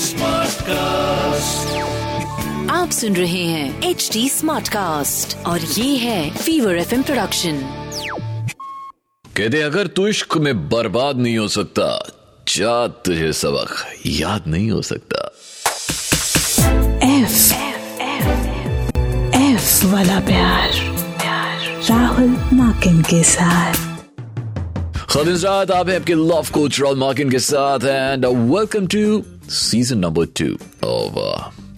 Smart cast आप सुन रहे हैं एच डी स्मार्ट कास्ट और ये है फीवर एफ़ प्रोडक्शन कहते अगर तू इश्क में बर्बाद नहीं हो सकता जा तुझे सबक। याद नहीं हो सकता। एफ़ एफ़ वाला प्यार। राहुल माकिन के साथ। आप है आपके लव कोच रॉल मार्किन के साथ and welcome to season number two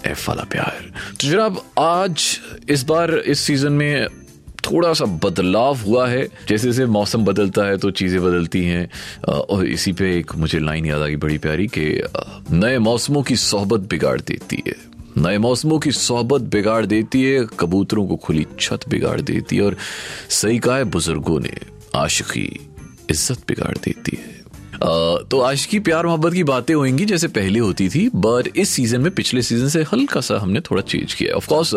F वाला प्यार तो जनाब, आज इस बार इस सीज़न में थोड़ा सा बदलाव हुआ है। जैसे जैसे मौसम बदलता है तो चीज़ें बदलती हैं। और इसी पे एक मुझे लाइन याद आ गई बड़ी प्यारी कि नए मौसमों की सोहबत बिगाड़ देती है। नए मौसमों की सोहबत बिगाड़ देती है, कबूतरों को खुली छत बिगाड़ देती है और सही कहा है बुज़ुर्गों ने, आशिकी इज़्ज़त बिगाड़ देती है। तो आज की प्यार मोहब्बत की बातें होंगी जैसे पहले होती थी बट इस सीज़न में पिछले सीज़न से हल्का सा हमने थोड़ा चेंज किया of course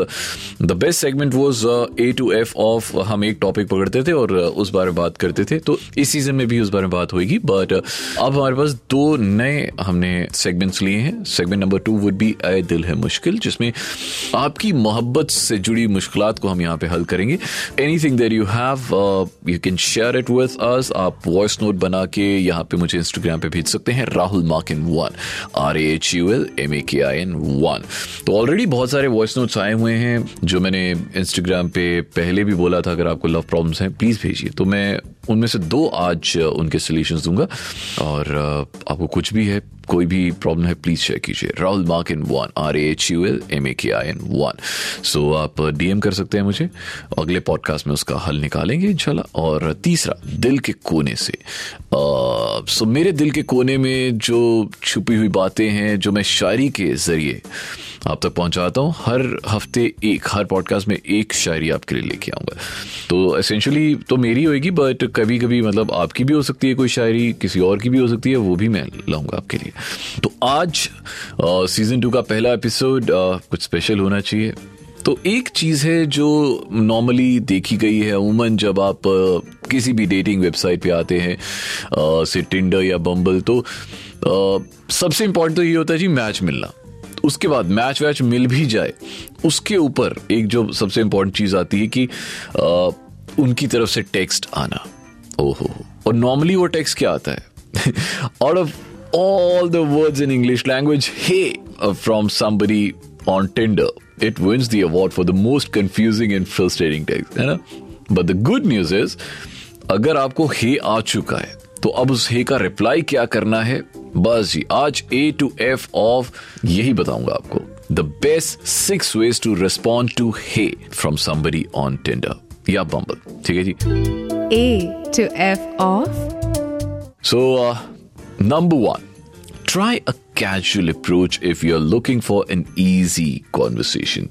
the best segment was A to F of हम एक टॉपिक पकड़ते थे और uh, उस बारे में बात करते थे। तो इस सीज़न में भी उस बारे में बात होगी बट अब हमारे पास दो नए हमने सेगमेंट्स लिए हैं। Segment number two would be आए दिल है मुश्किल जिसमें आपकी मोहब्बत से जुड़ी मुश्किल को हम यहाँ पे हल करेंगे। Anything there you have you can share it with us आप वॉइस नोट बना के यहाँ पे मुझे इंस्टाग्राम पे भेज सकते हैं Rahul Makin one R H U L M A K I N one. तो ऑलरेडी बहुत सारे वॉइस नोट्स आए हुए हैं, जो मैंने इंस्टाग्राम पे पहले भी बोला था, अगर आपको लव प्रॉब्लम्स हैं प्लीज़ भेजिए। तो मैं उनमें से दो आज, उनके सोल्यूशन दूँगा, और, आपको कुछ भी है कोई भी प्रॉब्लम है प्लीज़ शेयर कीजिए। Rahul Makin one R H U L M A K I N one so आप डीएम कर सकते हैं मुझे। अगले पॉडकास्ट में उसका हल निकालेंगे, इंशाल्लाह। और तीसरा, दिल के कोने से। सो मेरे दिल के कोने में जो छुपी हुई बातें हैं, जो मैं शायरी के ज़रिए आप तक पहुंचाता हूँ। हर हफ़्ते एक हर पॉडकास्ट में एक शायरी आपके लिए लेके आऊँगा। तो एसेंशली तो मेरी होगी बट कभी कभी मतलब आपकी भी हो सकती है कोई शायरी किसी और की भी हो सकती है वो भी मैं लाऊँगा आपके लिए। तो आज सीज़न टू का पहला एपिसोड कुछ स्पेशल होना चाहिए। तो एक चीज़ है जो नॉर्मली देखी गई है अमूमन जब आप किसी भी डेटिंग वेबसाइट पे आते हैं से टिंडर या बम्बल तो अ, सबसे इंपॉर्टेंट तो ये होता है जी मैच मिलना। उसके बाद मैच वैच मिल भी जाए उसके ऊपर एक जो सबसे इंपॉर्टेंट चीज़ आती है कि आ, उनकी तरफ़ से टेक्स्ट आना। ओहो। और नॉर्मली वो टेक्स्ट क्या आता है? Out of all the words in English language hey from somebody on Tinder it wins the the most confusing and frustrating text है ना? But the good news is अगर आपको हे आ चुका है तो अब उस हे का रिप्लाई क्या करना है? बस जी आज ए टू एफ़ ऑफ़ यही बताऊँगा आपको। The best six ways to respond to hey from somebody on Tinder या बम्बल ठीक है जी? A to F of so number one try try casual approach if you are looking for an easy conversation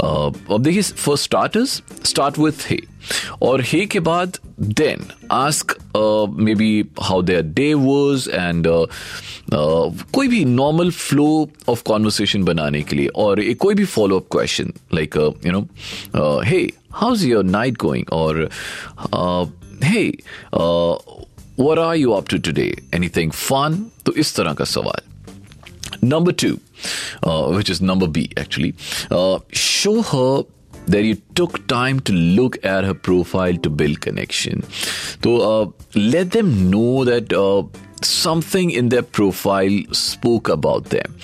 अब देखिए for starters start with hey और hey के बाद then ask maybe how their day was and कोई भी normal flow of conversation बनाने के लिए और एक कोई भी follow up question like you know hey how is your night going और hey where are you up to today anything fun तो इस तरह का सवाल। Number two, uh, which is number B actually, uh, show her that you took time to look at her profile to build connection. So uh, let them know that uh, something in their profile spoke about them.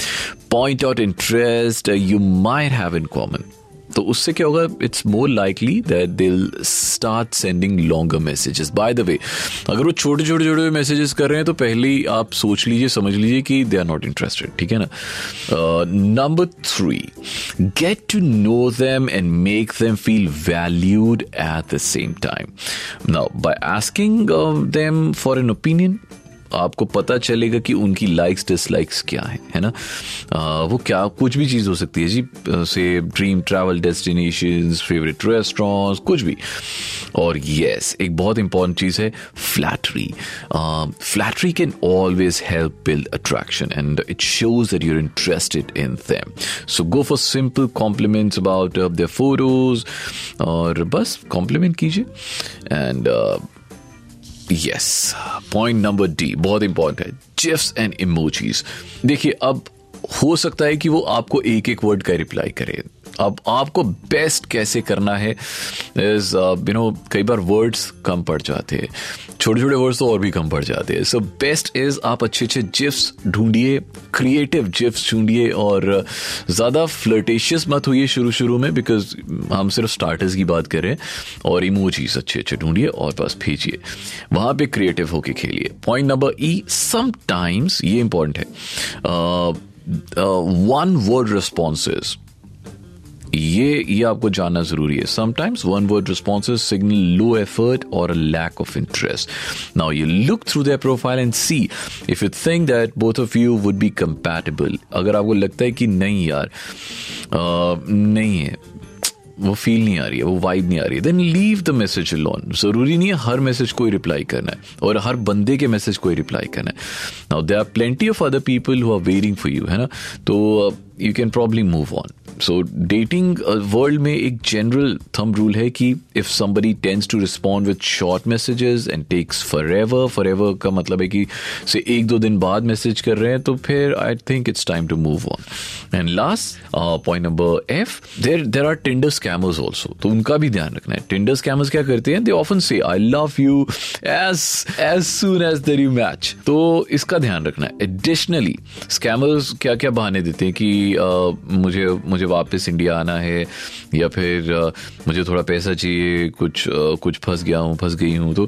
Point out interest you might have in common. तो उससे क्या होगा? It's more likely that they'll start sending longer messages by the way अगर वो छोटे छोटे छोटे messages कर रहे हैं तो पहले ही आप सोच लीजिए, समझ लीजिए कि दे आर नॉट इंटरेस्टेड ठीक है ना? Number three get to know them and make them feel valued at the same time now by asking them for an opinion आपको पता चलेगा कि उनकी लाइक्स डिसलाइक्स क्या है है ना? आ, वो क्या कुछ भी चीज़ हो सकती है जी से dream travel destination favourite restaurants कुछ भी। और यस एक बहुत इंपॉर्टेंट चीज़ है flattery flattery can always help build attraction and it shows that you're interested in them so go for simple compliments about their photos और बस कॉम्प्लीमेंट कीजिए। And yes point number D बहुत important है GIFs and emojis देखिए, अब हो सकता है कि वो आपको एक एक वर्ड का रिप्लाई करे। अब आपको बेस्ट कैसे करना है इज़ यू नो कई बार वर्ड्स कम पड़ जाते हैं। छोटे छोटे वर्ड्स तो और भी कम पड़ जाते हैं। सो बेस्ट इज़ आप अच्छे अच्छे जिप्स ढूंढिए क्रिएटिव जिप्स ढूंढिए और ज़्यादा फ्लर्टेशियस मत होइए शुरू शुरू में बिकॉज़ हम सिर्फ़ स्टार्टर्स की बात करें और इमोजीज अच्छे अच्छे ढूंढिए और बस भेजिए। वहाँ पे क्रिएटिव होके खेलिए। पॉइंट नंबर ई समटाइम्स ये इंपॉर्टेंट है। वन वर्ड रिस्पॉन्सेज ये ये आपको जानना ज़रूरी है। Sometimes one word responses signal low effort और lack of interest now you look through their profile and see if you think that both of you would be compatible अगर आपको लगता है कि नहीं यार uh, नहीं है वो फील नहीं आ रही है वो वाइब नहीं आ रही है then leave the message alone ज़रूरी नहीं है हर मैसेज को ही रिप्लाई करना है और हर बंदे के मैसेज को ही रिप्लाई करना है। Now there are plenty of other people who are waiting for you है ना? तो you can probably move on so dating world में एक जनरल थम रूल है कि if somebody tends to respond with short messages and texts forever forever का मतलब है कि से एक दो दिन बाद मैसेज कर रहे हैं तो फिर I think it's time to move on and last point number F there there are Tinder scammers also तो उनका भी ध्यान रखना है। टेंडर स्कैमर्स क्या करते हैं? They often say I love you as as soon as there you match तो इसका ध्यान रखना है। एडिशनली स्कैमर्स क्या क्या बहाने देते हैं कि uh, मुझे मुझे वापस इंडिया आना है या फिर मुझे थोड़ा पैसा चाहिए कुछ कुछ फंस गया हूँ फंस गई हूँ तो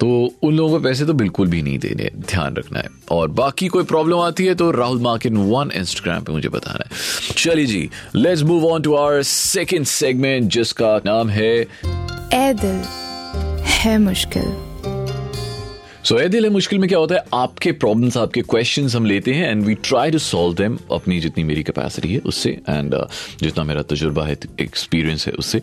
तो उन लोगों को पैसे तो बिल्कुल भी नहीं देने ध्यान रखना है। और बाकी कोई प्रॉब्लम आती है तो राहुल मार्किन वन इंस्टाग्राम पे मुझे बताना है। चलिए जी let's move on to our second segment जिसका नाम है ए दिल है मुश्किल। सो ए दिल मुश्किल में क्या होता है? आपके प्रॉब्लम्स आपके क्वेश्चंस हम लेते हैं and we try to solve them अपनी जितनी मेरी कैपेसिटी है उससे एंड uh, जितना मेरा तजुर्बा है एक्सपीरियंस है उससे।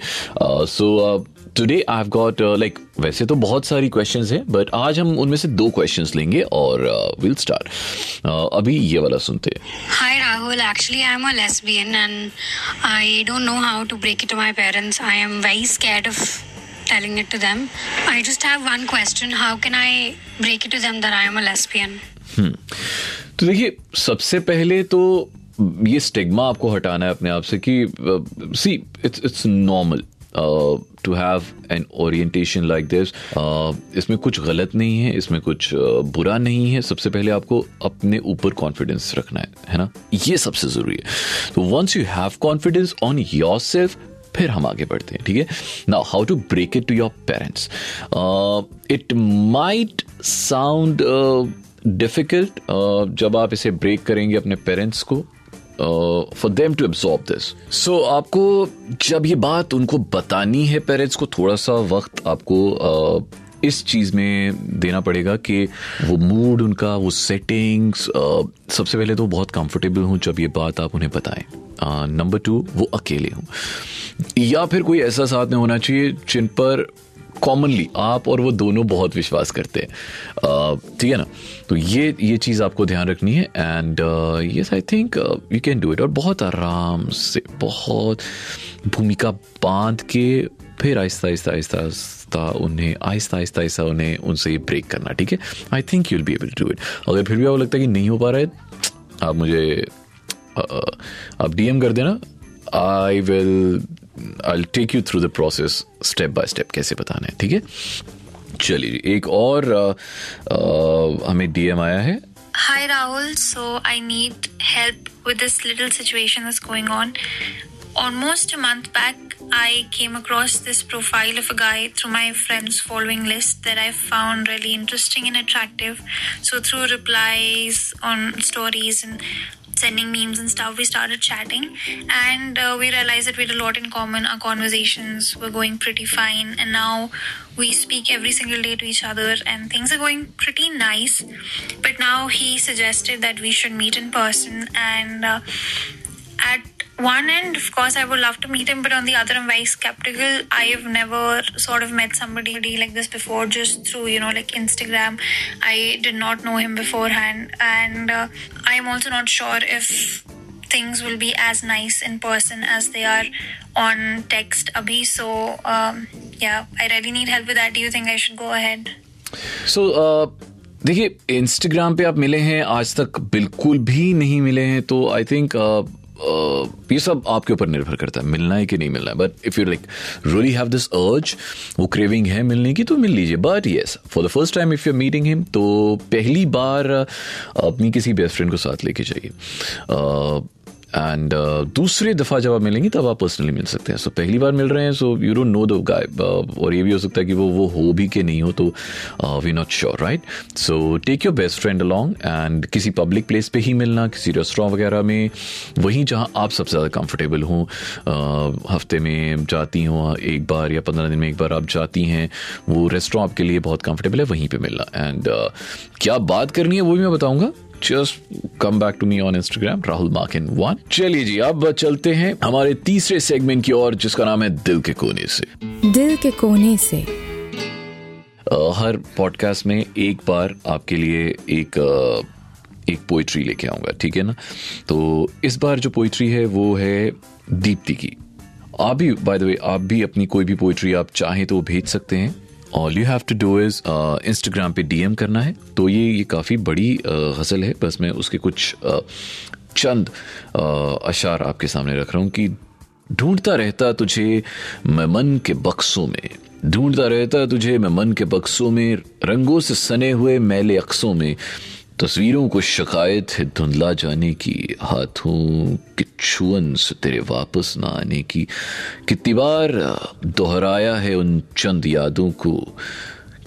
So today I have got like वैसे तो बहुत सारी क्वेश्चंस हैं बट आज हम उनमें से दो क्वेश्चंस लेंगे और will uh, start we'll uh, अभी ये वाला सुनते हैं। Hi Rahul, actually I'm a lesbian and I don't know how to break it to my parents. I am very scared of telling it to them. I just have one question. How can I break it to them that I am a lesbian? तो देखिए सबसे पहले तो ये stigma आपको हटाना है अपने आप से कि see it's it's normal to have an orientation like this इसमें कुछ गलत नहीं है इसमें कुछ uh, बुरा नहीं है सबसे पहले आपको अपने ऊपर कॉन्फिडेंस रखना है है ना ये सबसे ज़रूरी है तो once you have confidence on yourself फिर हम आगे बढ़ते हैं ठीक है? Now how to break it to your parents it might sound difficult जब आप इसे ब्रेक करेंगे अपने पेरेंट्स को for them to absorb this so आपको जब ये बात उनको बतानी है पेरेंट्स को थोड़ा सा वक्त आपको uh, इस चीज़ में देना पड़ेगा कि वो मूड उनका, वो सेटिंग्स सबसे पहले तो बहुत कंफर्टेबल हूँ जब ये बात आप उन्हें बताएँ। नंबर टू वो अकेले हूँ। या फिर कोई ऐसा साथ में होना चाहिए जिन पर कॉमनली आप और वो दोनों बहुत विश्वास करते हैं। ठीक है ना? तो ये ये चीज़ आपको ध्यान रखनी है and yes I think you can do it और बहुत आराम से, बहुत भूमिका बाँध के फिर आहिस्ता आहिस्ता आहिस्ता आहिस्ता उन्हें आहिस्ता आहिस्ता आहिस्ता उन्हें उनसे ब्रेक करना ठीक है? I think you'll be able to do it अगर फिर भी आपको लगता है कि नहीं हो पा रहा है आप मुझे आप डीएम कर देना। I will I take you through the process step by step कैसे बताना है ठीक है? चलिए एक और uh, uh, हमें डीएम आया है। Hi Rahul, so I need help with this little situation that's going on. Almost a month back, I came across this profile of a guy through my friends' following list that I found really interesting and attractive. So, through replies on stories and sending memes and stuff, we started chatting and uh, we realized that we had a lot in common. Our conversations were going pretty fine, and now we speak every single day to each other, and things are going pretty nice. But now he suggested that we should meet in person, and uh, at one end, of course, I would love to meet him, but on the other, I'm very skeptical. I have never sort of met somebody like this before, just through, you know, like Instagram. I did not know him beforehand, and uh, I'm also not sure if things will be as nice in person as they are on text, Abhi. So, um, yeah, I really need help with that. Do you think I should go ahead? सो देखिए Instagram पे आप मिले हैं आज तक बिल्कुल भी नहीं मिले हैं तो आई थिंक ये सब आपके ऊपर निर्भर करता है, मिलना है कि नहीं मिलना है। But if you like really have this urge वो क्रेविंग है मिलने की तो मिल लीजिए। But yes for the first time if you meeting him तो पहली बार अपनी किसी बेस्ट फ्रेंड को साथ लेके जाइए। एंड uh, दूसरे दफ़ा जब आप मिलेंगे तब आप पर्सनली मिल सकते हैं। सो so, पहली बार मिल रहे हैं so you don't know the guy और ये भी हो सकता है कि वो वो हो भी कि नहीं हो तो we not sure right so take your best friend along and किसी पब्लिक प्लेस पे ही मिलना किसी रेस्टोरेंट वगैरह में वहीं जहाँ आप सबसे ज़्यादा कंफर्टेबल हों। Uh, हफ़्ते में जाती हों एक बार या पंद्रह दिन में एक बार आप जाती हैं वो रेस्टोरेंट आपके लिए बहुत कंफर्टेबल है वहीं पर मिलना। एंड uh, क्या बात करनी है वो भी मैं बताऊँगा। Just come back to me on Instagram Rahul Makin one चलिए जी अब चलते हैं हमारे तीसरे सेगमेंट की ओर जिसका नाम है दिल के कोने से। दिल के कोने से। हर पॉडकास्ट में एक बार आपके लिए एक एक पोइट्री लेके आऊँगा ठीक है ना? तो इस बार जो पोइट्री है वो है दीप्ति की। आप भी बाय द वे आप भी अपनी कोई भी पोइट्री आप चाहें तो भेज सकते हैं। All you have to do is Instagram पे डीएम करना है। तो ये ये काफ़ी बड़ी uh, गज़ल है। बस मैं उसके कुछ uh, चंद uh, अशार आपके सामने रख रहा हूँ कि ढूंढता रहता तुझे मैं मन के बक्सों में। ढूंढता रहता तुझे मैं मन के बक्सों में। रंगों से सने हुए मैले अक्सों में। तस्वीरों को शिकायत है धुंधला जाने की, हाथों के छुअन से तेरे वापस ना आने की। कितनी बार दोहराया है उन चंद यादों को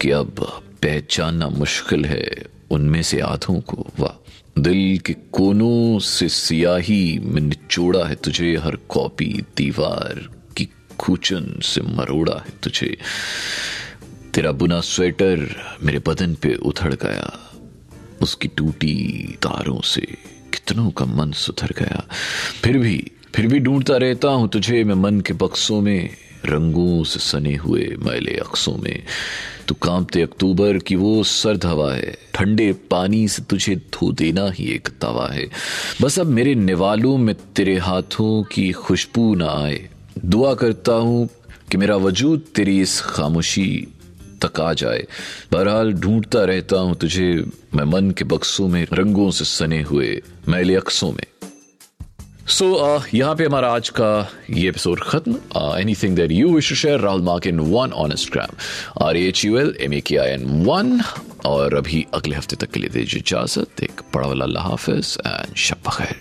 कि अब पहचानना मुश्किल है उनमें से आधों को। वाह, दिल के कोनों से सियाही में निचोड़ा है तुझे, हर कॉपी दीवार की खूचन से मरोड़ा है तुझे। तेरा बुना स्वेटर मेरे बदन पे उथड़ गया। उसकी टूटी तारों से कितनों का मन सुधर गया। फिर भी फिर भी ढूंढता रहता हूँ तुझे मैं मन के बक्सों में, रंगों से सने हुए मैले अक्सों में। तू कांपते अक्टूबर की वो सर्द हवा है, ठंडे पानी से तुझे धो देना ही एक तवा है। बस अब मेरे निवालों में तेरे हाथों की खुशबू ना आए। दुआ करता हूँ कि मेरा वजूद तेरी इस खामोशी तक आ जाए। बहरहाल ढूंढता रहता हूँ तुझे। मैं मन के बक्सों में रंगों से सने हुए मैले अक्सों में। सो so, uh, यहाँ पे हमारा आज का ये एपिसोड खत्म। Anything that you wish share Rahul Makin one on R H U L M A K I N one और अभी अगले हफ़्ते तक के लिए दीजिए इजाज़त। एक बड़ा वाला हाफिज एंड शब खैर